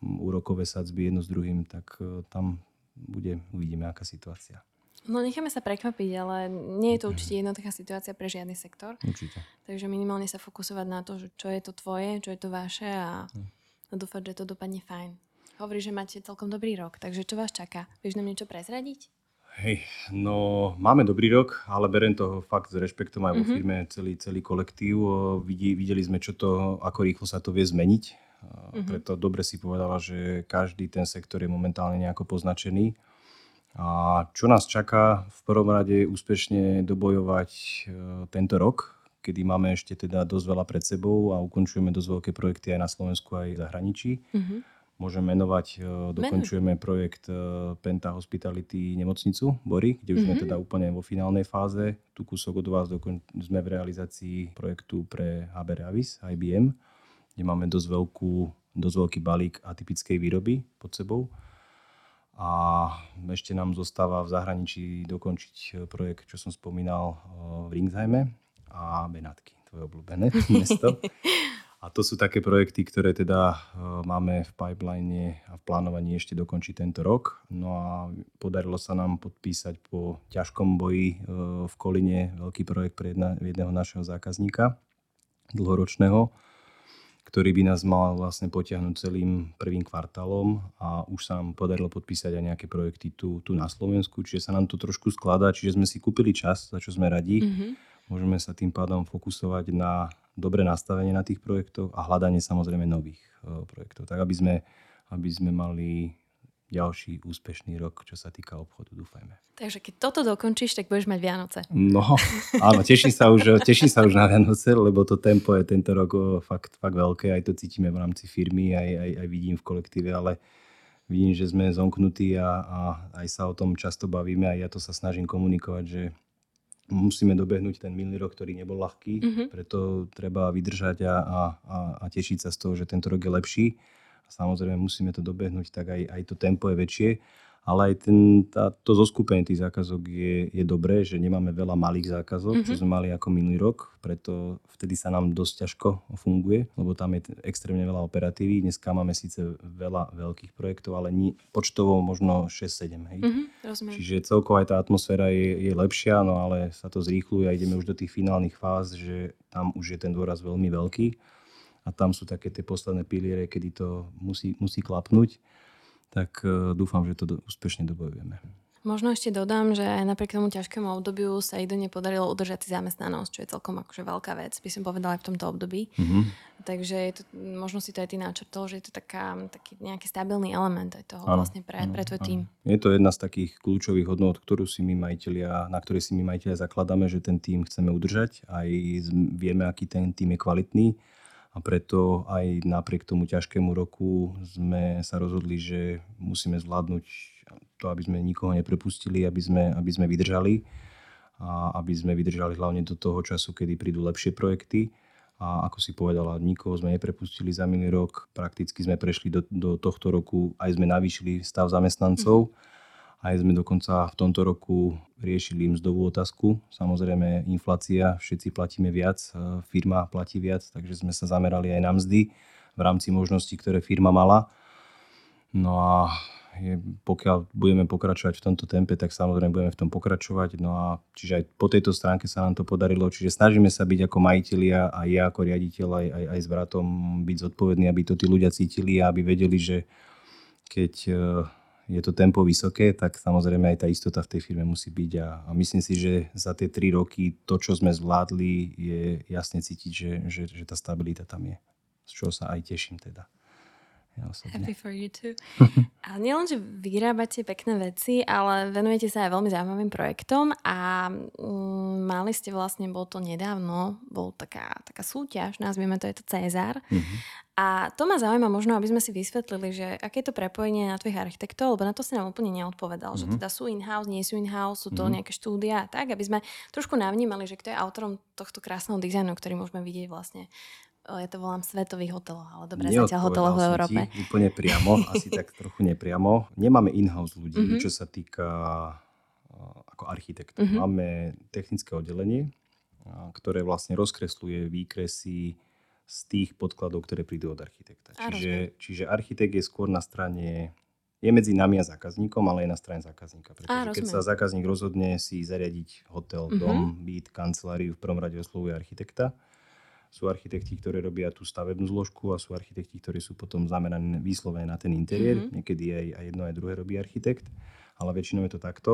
úrokové sadzby jedno s druhým, tak e, tam bude, uvidíme, aká situácia. No necháme sa prekvapiť, ale nie je to určite jednoduchá situácia pre žiadny sektor. Určite. Takže minimálne sa fokusovať na to, čo je to tvoje, čo je to vaše a, hm. dúfať, že to dopadne fajn. Hovorí, že máte celkom dobrý rok, takže čo vás čaká? Vieš nám niečo prezradiť? Hej, no máme dobrý rok, ale berem to fakt s rešpektom aj vo mm-hmm. firme, celý, celý kolektív. Vidí, videli sme, čo to, ako rýchlo sa to vie zmeniť. Mm-hmm. Preto dobre si povedala, že každý ten sektor je momentálne nejako poznačený. A čo nás čaká? V prvom rade úspešne dobojovať e, tento rok, kedy máme ešte teda dosť veľa pred sebou a ukončujeme dosť veľké projekty aj na Slovensku, aj v zahraničí. Mm-hmm Môžem menovať, e, dokončujeme projekt e, Penta Hospitality nemocnicu Bory, kde už mm-hmm. sme mhm. teda úplne vo finálnej fáze. Tu kúsok od vás dokon- sme v realizácii projektu pre HB Reavis, IBM, kde máme dosť, veľkú, dosť veľký balík atypickej výroby pod sebou. A ešte nám zostáva v zahraničí dokončiť e, projekt, čo som spomínal v Ringsheime a Benátky, tvoje obľúbené [laughs] mesto. A to sú také projekty, ktoré teda e, máme v pipeline a v plánovaní ešte dokončiť tento rok. No a podarilo sa nám podpísať po ťažkom boji e, v Koline veľký projekt pre jedna, jedného našeho zákazníka dlhoročného, ktorý by nás mal vlastne potiahnuť celým prvým kvartálom a už sa nám podarilo podpísať aj nejaké projekty tu, tu na Slovensku, čiže sa nám to trošku skladá, čiže sme si kúpili čas, za čo sme radi. Mm-hmm. Môžeme sa tým pádom fokusovať na dobré nastavenie na tých projektoch a hľadanie samozrejme nových e, projektov, tak aby sme, aby sme mali ďalší úspešný rok, čo sa týka obchodu, dúfajme. Takže keď toto dokončíš, tak budeš mať Vianoce. No, áno, teším sa už, teším sa už na Vianoce, lebo to tempo je tento rok fakt, fakt veľké, aj to cítime v rámci firmy, aj, aj, aj vidím v kolektíve, ale vidím, že sme zomknutí a, a aj sa o tom často bavíme a ja to sa snažím komunikovať, že musíme dobehnúť ten minulý rok, ktorý nebol ľahký, mm-hmm. preto treba vydržať a, a, a, a tešiť sa z toho, že tento rok je lepší. Samozrejme musíme to dobehnúť, tak aj, aj to tempo je väčšie ale aj ten, tá, to zoskupenie tých zákazok je, je dobré, že nemáme veľa malých zákazok, mm-hmm. čo sme mali ako minulý rok, preto vtedy sa nám dosť ťažko funguje, lebo tam je extrémne veľa operatívy. Dneska máme síce veľa veľkých projektov, ale ni, počtovo možno 6-7. Hej. Mm-hmm, Čiže celkovo aj tá atmosféra je, je lepšia, no ale sa to zrýchluje a ideme už do tých finálnych fáz, že tam už je ten dôraz veľmi veľký a tam sú také tie posledné piliere, kedy to musí, musí klapnúť tak e, dúfam, že to úspešne dobojujeme. Možno ešte dodám, že napriek tomu ťažkému obdobiu sa Ido nepodarilo udržať si zamestnanosť, čo je celkom akože veľká vec, by som povedala aj v tomto období. Mm-hmm. Takže je to, možno si to aj ty načrtol, že je to taká, taký nejaký stabilný element aj toho ano, vlastne pre, ano, pre tvoj tým. Je to jedna z takých kľúčových hodnot, ktorú si my majiteľia, na ktorej si my majiteľia zakladáme, že ten tým chceme udržať. Aj vieme, aký ten tým je kvalitný a preto aj napriek tomu ťažkému roku sme sa rozhodli, že musíme zvládnuť to, aby sme nikoho neprepustili, aby sme, aby sme vydržali a aby sme vydržali hlavne do toho času, kedy prídu lepšie projekty. A ako si povedala, nikoho sme neprepustili za minulý rok. Prakticky sme prešli do, do tohto roku, aj sme navýšili stav zamestnancov. Mm aj sme dokonca v tomto roku riešili mzdovú otázku. Samozrejme, inflácia, všetci platíme viac, e, firma platí viac, takže sme sa zamerali aj na mzdy v rámci možností, ktoré firma mala. No a pokiaľ budeme pokračovať v tomto tempe, tak samozrejme budeme v tom pokračovať. No a čiže aj po tejto stránke sa nám to podarilo. Čiže snažíme sa byť ako majiteľia a ja ako riaditeľ aj, aj, aj s bratom byť zodpovední, aby to tí ľudia cítili a aby vedeli, že keď e, je to tempo vysoké, tak samozrejme aj tá istota v tej firme musí byť a, a myslím si, že za tie tri roky to, čo sme zvládli, je jasne cítiť, že, že, že tá stabilita tam je. Z čoho sa aj teším teda. Ja Happy for you too. [laughs] a nielen, že vyrábate pekné veci, ale venujete sa aj veľmi zaujímavým projektom a mm, mali ste vlastne, bol to nedávno, bol taká, taká súťaž, nazvieme to, je to Cezar. Mm-hmm. A to ma zaujíma možno, aby sme si vysvetlili, že aké je to prepojenie na tvojich architektov, lebo na to si nám úplne neodpovedal, mm-hmm. že mhm. teda sú in-house, nie sú in-house, sú to mm-hmm. nejaké štúdia a tak, aby sme trošku navnímali, že kto je autorom tohto krásneho dizajnu, ktorý môžeme vidieť vlastne ja to volám svetových hotelov, ale dobre, zatiaľ hotelov v Európe. Ti [laughs] úplne priamo, asi tak [laughs] trochu nepriamo. Nemáme in-house ľudí, mm-hmm. čo sa týka ako architekt. Mm-hmm. Máme technické oddelenie, ktoré vlastne rozkresluje výkresy z tých podkladov, ktoré prídu od architekta. čiže, čiže architekt je skôr na strane je medzi nami a zákazníkom, ale je na strane zákazníka. Pretože a, keď sa zákazník rozhodne si zariadiť hotel, mm-hmm. dom, byt, kanceláriu, v prvom rade oslovuje architekta sú architekti, ktorí robia tú stavebnú zložku a sú architekti, ktorí sú potom zameraní výslovene na ten interiér. Mm-hmm. Niekedy aj, aj jedno, aj druhé robí architekt, ale väčšinou je to takto.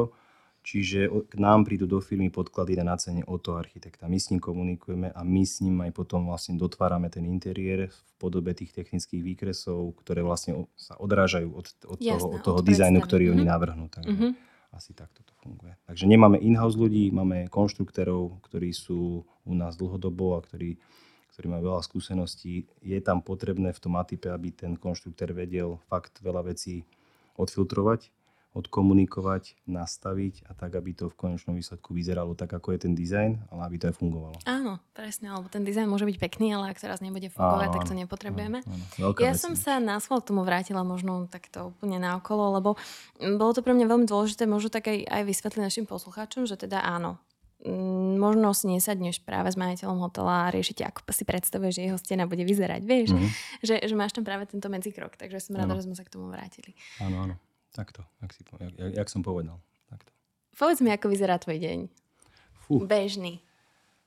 Čiže k nám prídu do firmy podklady na nacenie od toho architekta. My s ním komunikujeme a my s ním aj potom vlastne dotvárame ten interiér v podobe tých technických výkresov, ktoré vlastne sa odrážajú od, od Jasné, toho, od toho od dizajnu, ktorý mm-hmm. oni mhm. navrhnú. Takže mm-hmm. asi takto to funguje. Takže nemáme in-house ľudí, máme konštruktérov, ktorí sú u nás dlhodobo a ktorí, ktorí majú veľa skúseností. Je tam potrebné v tom atype, aby ten konštruktér vedel fakt veľa vecí odfiltrovať odkomunikovať, nastaviť a tak, aby to v konečnom výsledku vyzeralo tak, ako je ten dizajn, ale aby to aj fungovalo. Áno, presne, lebo ten dizajn môže byť pekný, ale ak teraz nebude fungovať, áno, tak to nepotrebujeme. Áno, áno. Ja som sa na schvál k tomu vrátila možno takto úplne naokolo, lebo bolo to pre mňa veľmi dôležité, možno tak aj, aj vysvetliť našim poslucháčom, že teda áno, možno si nesadneš práve s majiteľom hotela a riešite, ako si predstavuješ, že jeho stena bude vyzerať, vieš, mm-hmm. že, že máš tam práve tento medzikrok, takže som rada, že sme sa k tomu vrátili. Áno, áno. Takto, jak, si, jak, jak, jak som povedal. Takto. Povedz mi, ako vyzerá tvoj deň. Fú. Bežný.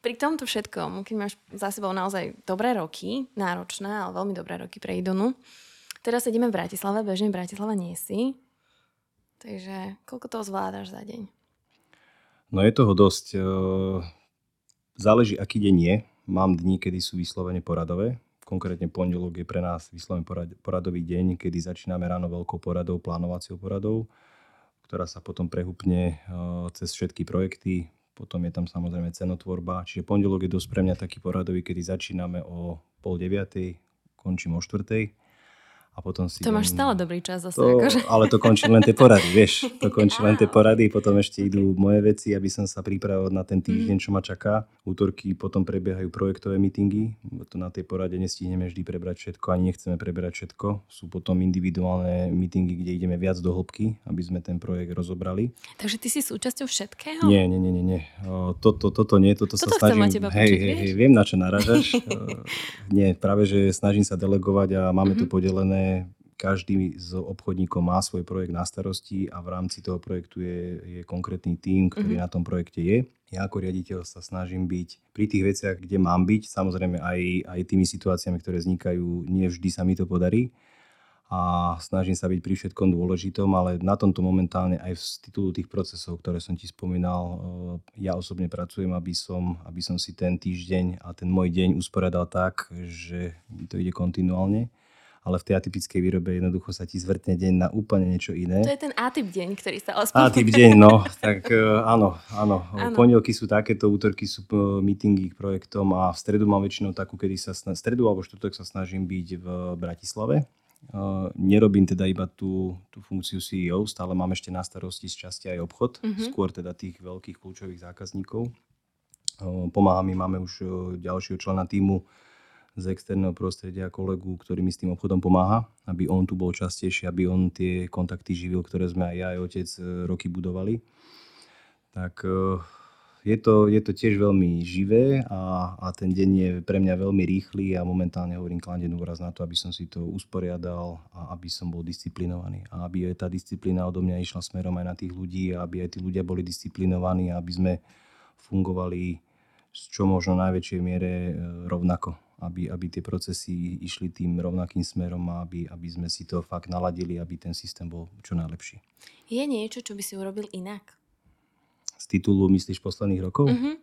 Pri tomto všetkom, keď máš za sebou naozaj dobré roky, náročné, ale veľmi dobré roky pre Idonu, teraz sedíme v Bratislave, bežne v Bratislave nie si, takže koľko toho zvládaš za deň? No je toho dosť. Záleží, aký deň je. Mám dní, kedy sú vyslovene poradové, Konkrétne pondelok je pre nás vyslovene poradový deň, kedy začíname ráno veľkou poradou, plánovacou poradou, ktorá sa potom prehupne eh, cez všetky projekty. Potom je tam samozrejme cenotvorba. Čiže pondelok je dosť pre mňa taký poradový, kedy začíname o pol deviatej, končím o štvrtej a potom si... To máš stále dobrý čas zase. To, akože. Ale to končí len tie porady, vieš. [laughs] To končí len tie porady, potom ešte idú moje veci, aby som sa pripravil na ten týždeň, čo ma čaká. Útorky potom prebiehajú projektové meetingy. To na tej porade nestihneme vždy prebrať všetko, ani nechceme prebrať všetko. Sú potom individuálne meetingy, kde ideme viac do hĺbky, aby sme ten projekt rozobrali. Takže ty si súčasťou všetkého? Nie, nie, nie, nie. nie. Toto, toto nie, toto, toto sa snažím... Teba hej, hej, hej, viem, na čo naražaš. [laughs] nie, práve, že snažím sa delegovať a máme mm-hmm. to podelené každý z obchodníkov má svoj projekt na starosti a v rámci toho projektu je, je konkrétny tím, ktorý mm-hmm. na tom projekte je. Ja ako riaditeľ sa snažím byť pri tých veciach, kde mám byť, samozrejme aj, aj tými situáciami, ktoré vznikajú, nie vždy sa mi to podarí a snažím sa byť pri všetkom dôležitom, ale na tomto momentálne aj z titulu tých procesov, ktoré som ti spomínal, eh, ja osobne pracujem, aby som, aby som si ten týždeň a ten môj deň usporiadal tak, že mi to ide kontinuálne ale v tej atypickej výrobe jednoducho sa ti zvrtne deň na úplne niečo iné. To je ten atyp deň, ktorý sa ospomína. Atyp deň, no. [laughs] Tak uh, áno, áno. áno. Pondelky sú takéto, útorky sú uh, meetingy k projektom a v stredu mám väčšinou takú, kedy sa sna- stredu alebo štvrtok sa snažím byť v Bratislave. Uh, nerobím teda iba tú, tú funkciu CEO, stále mám ešte na starosti z časti aj obchod, mm-hmm. skôr teda tých veľkých kľúčových zákazníkov. Uh, pomáha mi, máme už uh, ďalšieho člena týmu, z externého prostredia kolegu, ktorý mi s tým obchodom pomáha, aby on tu bol častejšie, aby on tie kontakty živil, ktoré sme aj ja aj otec e, roky budovali. Tak e, je to, je to tiež veľmi živé a, a ten deň je pre mňa veľmi rýchly a momentálne hovorím kladne dôraz na to, aby som si to usporiadal a aby som bol disciplinovaný. A aby aj tá disciplína odo mňa išla smerom aj na tých ľudí a aby aj tí ľudia boli disciplinovaní a aby sme fungovali s čo možno najväčšej miere e, rovnako aby, aby tie procesy išli tým rovnakým smerom a aby, aby sme si to fakt naladili, aby ten systém bol čo najlepší. Je niečo, čo by si urobil inak? Z titulu myslíš posledných rokov? Mm-hmm.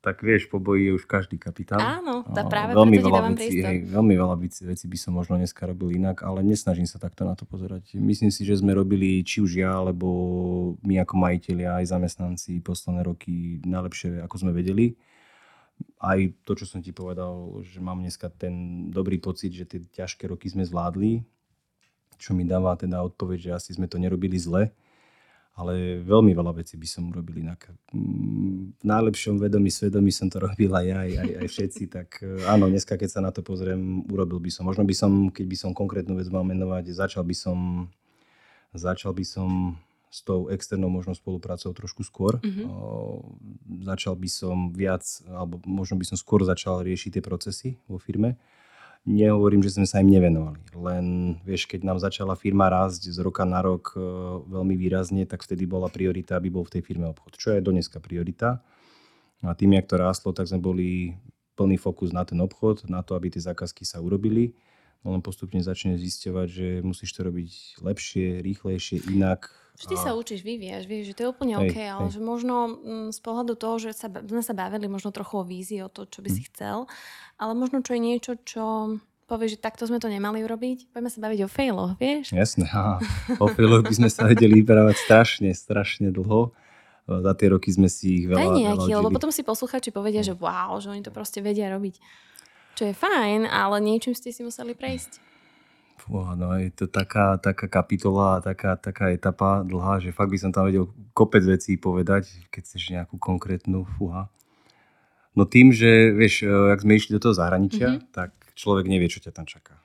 Tak vieš, po boji je už každý kapitán. Áno, tá práve veľmi veľa vecí, hej, veľmi veľa vecí by som možno dneska robil inak, ale nesnažím sa takto na to pozerať. Myslím si, že sme robili, či už ja, alebo my ako majiteľi, aj zamestnanci posledné roky najlepšie, ako sme vedeli aj to, čo som ti povedal, že mám dneska ten dobrý pocit, že tie ťažké roky sme zvládli, čo mi dáva teda odpoveď, že asi sme to nerobili zle, ale veľmi veľa vecí by som urobil inak. V najlepšom vedomí, svedomí som to [laughs] robil aj ja, aj, aj, aj všetci, tak eh, áno, dneska keď sa na to pozriem, urobil by som. Možno by som, keď by som konkrétnu vec mal menovať, začal by som, začal by som s tou externou možno spoluprácou trošku skôr. Mm-hmm. Začal by som viac, alebo možno by som skôr začal riešiť tie procesy vo firme. Nehovorím, že sme sa im nevenovali, len vieš, keď nám začala firma rásť z roka na rok veľmi výrazne, tak vtedy bola priorita, aby bol v tej firme obchod, čo je dneska priorita. A tým, jak to rástlo, tak sme boli plný fokus na ten obchod, na to, aby tie zákazky sa urobili len postupne začne zisťovať, že musíš to robiť lepšie, rýchlejšie, inak. Vždy a... sa učíš, vyvíjaš, vieš, že to je úplne hej, OK, ale hej. že možno mm, z pohľadu toho, že sa, sme sa bavili možno trochu o vízii, o to, čo by hm. si chcel, ale možno čo je niečo, čo povieš, že takto sme to nemali urobiť, poďme sa baviť o failoch, vieš? Jasné, [laughs] aha. o failoch by sme sa vedeli vyprávať strašne, strašne dlho za tie roky sme si ich veľa, Daj nejaký, veľa lebo potom si posluchači povedia, že wow, že oni to proste vedia robiť. Čo je fajn, ale niečím ste si museli prejsť. Fúha, no je to taká, taká kapitola, taká, taká etapa dlhá, že fakt by som tam vedel kopec vecí povedať, keď chceš nejakú konkrétnu, fúha. No tým, že vieš, e, jak sme išli do toho zahraničia, mm-hmm. tak človek nevie, čo ťa tam čaká.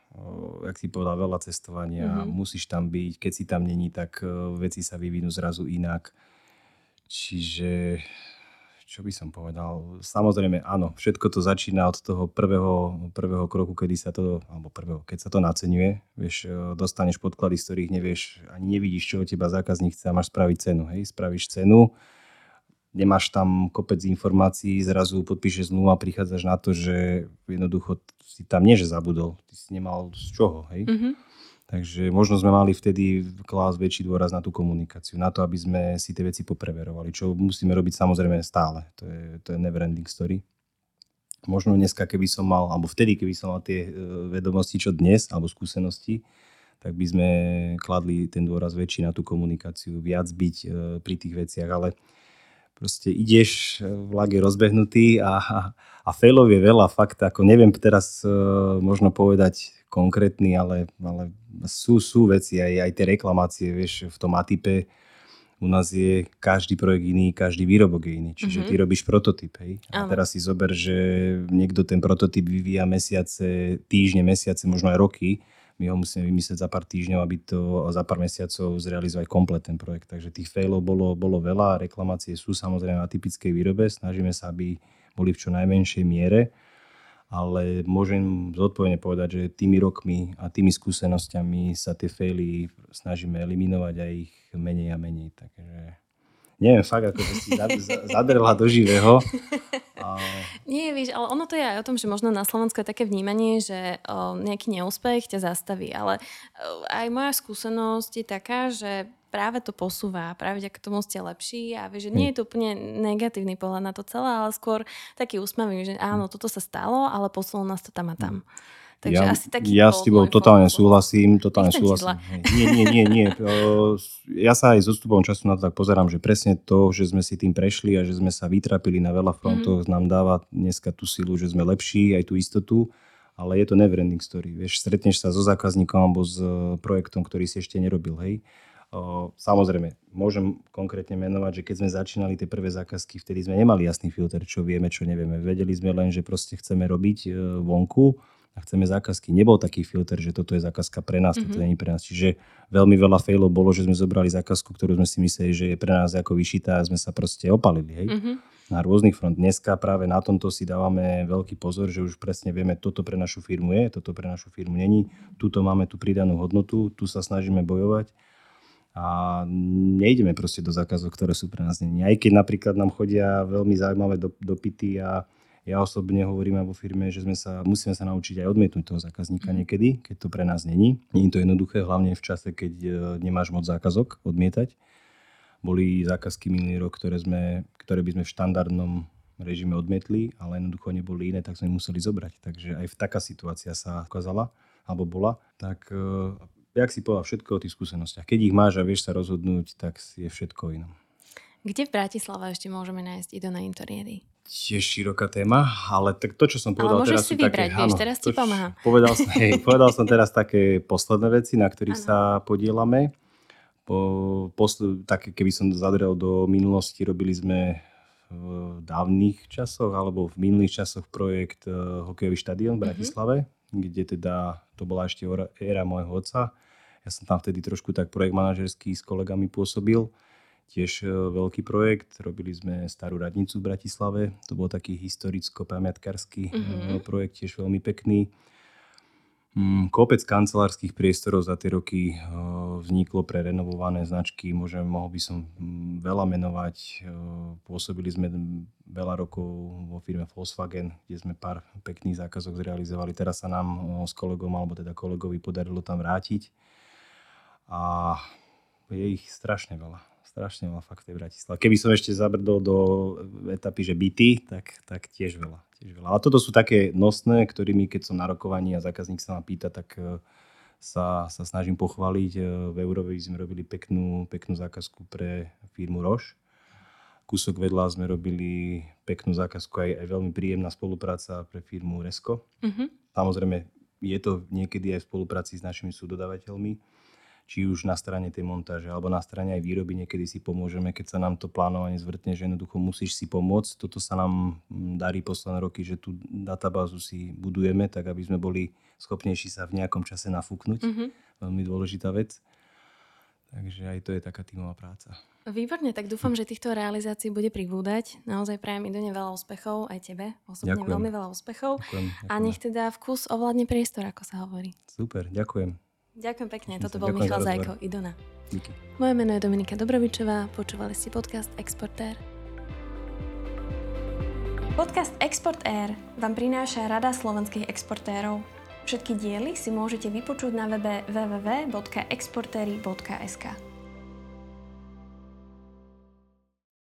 Jak si povedal, veľa cestovania, mm-hmm. musíš tam byť, keď si tam není, tak e, veci sa vyvinú zrazu inak. Čiže čo by som povedal? Samozrejme, áno, všetko to začína od toho prvého, prvého kroku, kedy sa to, alebo prvého, keď sa to naceňuje. Vieš, e, dostaneš podklady, z ktorých nevieš, ani nevidíš, čo od teba zákazník chce a máš spraviť cenu. Hej, spravíš cenu, nemáš tam kopec informácií, zrazu podpíšeš zmluvu a prichádzaš na to, že jednoducho si tam nie, že zabudol, ty si nemal z čoho. Hej? Mm-hmm. Takže možno sme mali vtedy klás väčší dôraz na tú komunikáciu, na to, aby sme si tie veci popreverovali, čo musíme robiť samozrejme stále. To je, to je never ending story. Možno dneska, keby som mal, alebo vtedy, keby som mal tie e, vedomosti, čo dnes, alebo skúsenosti, tak by sme kladli ten dôraz väčší na tú komunikáciu, viac byť e, pri tých veciach, ale proste ideš, e, vlak je rozbehnutý a, a, a failov je veľa, fakt, ako neviem teraz možno povedať konkrétny, ale, ale sú, sú veci, aj, aj tie reklamácie, vieš, v tom Atype u nás je každý projekt iný, každý výrobok je iný. Čiže mm-hmm. ty robíš prototyp, hej. A teraz si zober, že niekto ten prototyp vyvíja mesiace, týždne, mesiace, možno aj roky. My ho musíme vymyslieť za pár týždňov, aby to za pár mesiacov zrealizovať komplet ten projekt. Takže tých failov bolo, bolo veľa, reklamácie sú samozrejme na typickej výrobe. Snažíme sa, aby boli v čo najmenšej miere ale môžem zodpovedne povedať, že tými rokmi a tými skúsenosťami sa tie faily snažíme eliminovať a ich menej a menej. Takže neviem, fakt ako si zadrela do živého. A... Nie, víš, ale ono to je aj o tom, že možno na Slovensku je také vnímanie, že o, nejaký neúspech ťa zastaví, ale o, aj moja skúsenosť je taká, že práve to posúva, práve ďaká tomu ste lepší a vieš, že nie hm. je to úplne negatívny pohľad na to celé, ale skôr taký úsmavý, že áno, hm. toto sa stalo, ale posunulo nás to tam a tam. Takže ja, asi taký ja s tebou totálne fokus. súhlasím, totálne Nechcem súhlasím. Nie, nie, nie, nie. Ja sa aj s odstupom času na to tak pozerám, že presne to, že sme si tým prešli a že sme sa vytrapili na veľa frontoch, mm. nám dáva dneska tú silu, že sme lepší, aj tú istotu, ale je to neverending story. Vieš, stretneš sa so zákazníkom alebo s e, projektom, ktorý si ešte nerobil, hej Samozrejme, môžem konkrétne menovať, že keď sme začínali tie prvé zákazky, vtedy sme nemali jasný filter, čo vieme, čo nevieme. Vedeli sme len, že proste chceme robiť e, vonku a chceme zákazky. Nebol taký filter, že toto je zákazka pre nás, mm-hmm. toto nie je pre nás. Čiže veľmi veľa failov bolo, že sme zobrali zákazku, ktorú sme si mysleli, že je pre nás ako vyšitá a sme sa proste opalili. Hej? Mm-hmm. Na rôznych front. Dneska práve na tomto si dávame veľký pozor, že už presne vieme, toto pre našu firmu je, toto pre našu firmu není, tuto máme tú pridanú hodnotu, tu sa snažíme bojovať a nejdeme proste do zákazov, ktoré sú pre nás není. Aj keď napríklad nám chodia veľmi zaujímavé dopity a ja osobne hovorím aj vo firme, že sme sa, musíme sa naučiť aj odmietnúť toho zákazníka mhm. niekedy, keď to pre nás není. Nie je to jednoduché, hlavne v čase, keď e, nemáš moc zákazok odmietať. Boli zákazky minulý rok, ktoré, sme, ktoré by sme v štandardnom režime odmietli, ale jednoducho neboli iné, tak sme museli zobrať. Takže aj v taká situácia sa ukázala, alebo bola. Tak e, jak si povedal, všetko o tých skúsenostiach. Keď ich máš a vieš sa rozhodnúť, tak je všetko iné. Kde v Bratislave ešte môžeme nájsť na interiéry? Tiež široká téma, ale tak to, čo som povedal ale teraz si vybrať, také, vieš, áno, teraz ti pomáha. [laughs] Povedal som, hej, povedal som teraz také posledné veci, na ktorých ano. sa podielame. Po, posl- také, keby som zadrel do minulosti, robili sme v dávnych časoch alebo v minulých časoch projekt uh, hokejový štadión v mhm. Bratislave, mm-hmm. kde teda to bola ešte éra môjho otca ja som tam vtedy trošku tak projekt manažerský s kolegami pôsobil. Tiež e, veľký projekt. Robili sme starú radnicu v Bratislave. To bol taký historicko-pamiatkarský mm-hmm. projekt, tiež veľmi pekný. Mm, kopec kancelárskych priestorov za tie roky. E, vzniklo pre renovované značky. Môžem, mohol by som mm, veľa menovať. Pôsobili sme veľa rokov vo firme Volkswagen, kde sme pár pekných zákazok zrealizovali. Teraz sa nám s kolegom, alebo teda kolegovi podarilo tam vrátiť. A je ich strašne veľa. Strašne veľa fakt v tej Bratislave. Keby som ešte zabrdol do etapy, že byty, tak, tak tiež veľa. Tiež veľa. Ale toto sú také nosné, ktorými keď som na rokovaní a zákazník sa ma pýta, tak sa, sa snažím pochváliť. E, v Európe sme robili peknú, peknú zákazku pre firmu Roche. Kúsok vedľa sme robili peknú zákazku, aj, aj veľmi príjemná spolupráca pre firmu Resko. Uh-huh. Samozrejme, je to niekedy aj v spolupráci s našimi súdodavateľmi či už na strane tej montáže alebo na strane aj výroby niekedy si pomôžeme, keď sa nám to plánovanie zvrtne, že jednoducho musíš si pomôcť. Toto sa nám darí posledné roky, že tú databázu si budujeme, tak aby sme boli schopnejší sa v nejakom čase nafúknuť. Mm-hmm. Veľmi dôležitá vec. Takže aj to je taká tímová práca. Výborne, tak dúfam, že týchto realizácií bude pribúdať. Naozaj prajem Idone veľa úspechov, aj tebe osobne ďakujem. veľmi veľa úspechov. Ďakujem, ďakujem. A nech teda vkus ovládne priestor, ako sa hovorí. Super, ďakujem. Ďakujem pekne, toto bol Michal Zajko, Idona. Díky. Moje meno je Dominika Dobrovičová, počúvali ste podcast Exportér. Podcast Export Air vám prináša Rada slovenských exportérov. Všetky diely si môžete vypočuť na webe www.exportery.sk.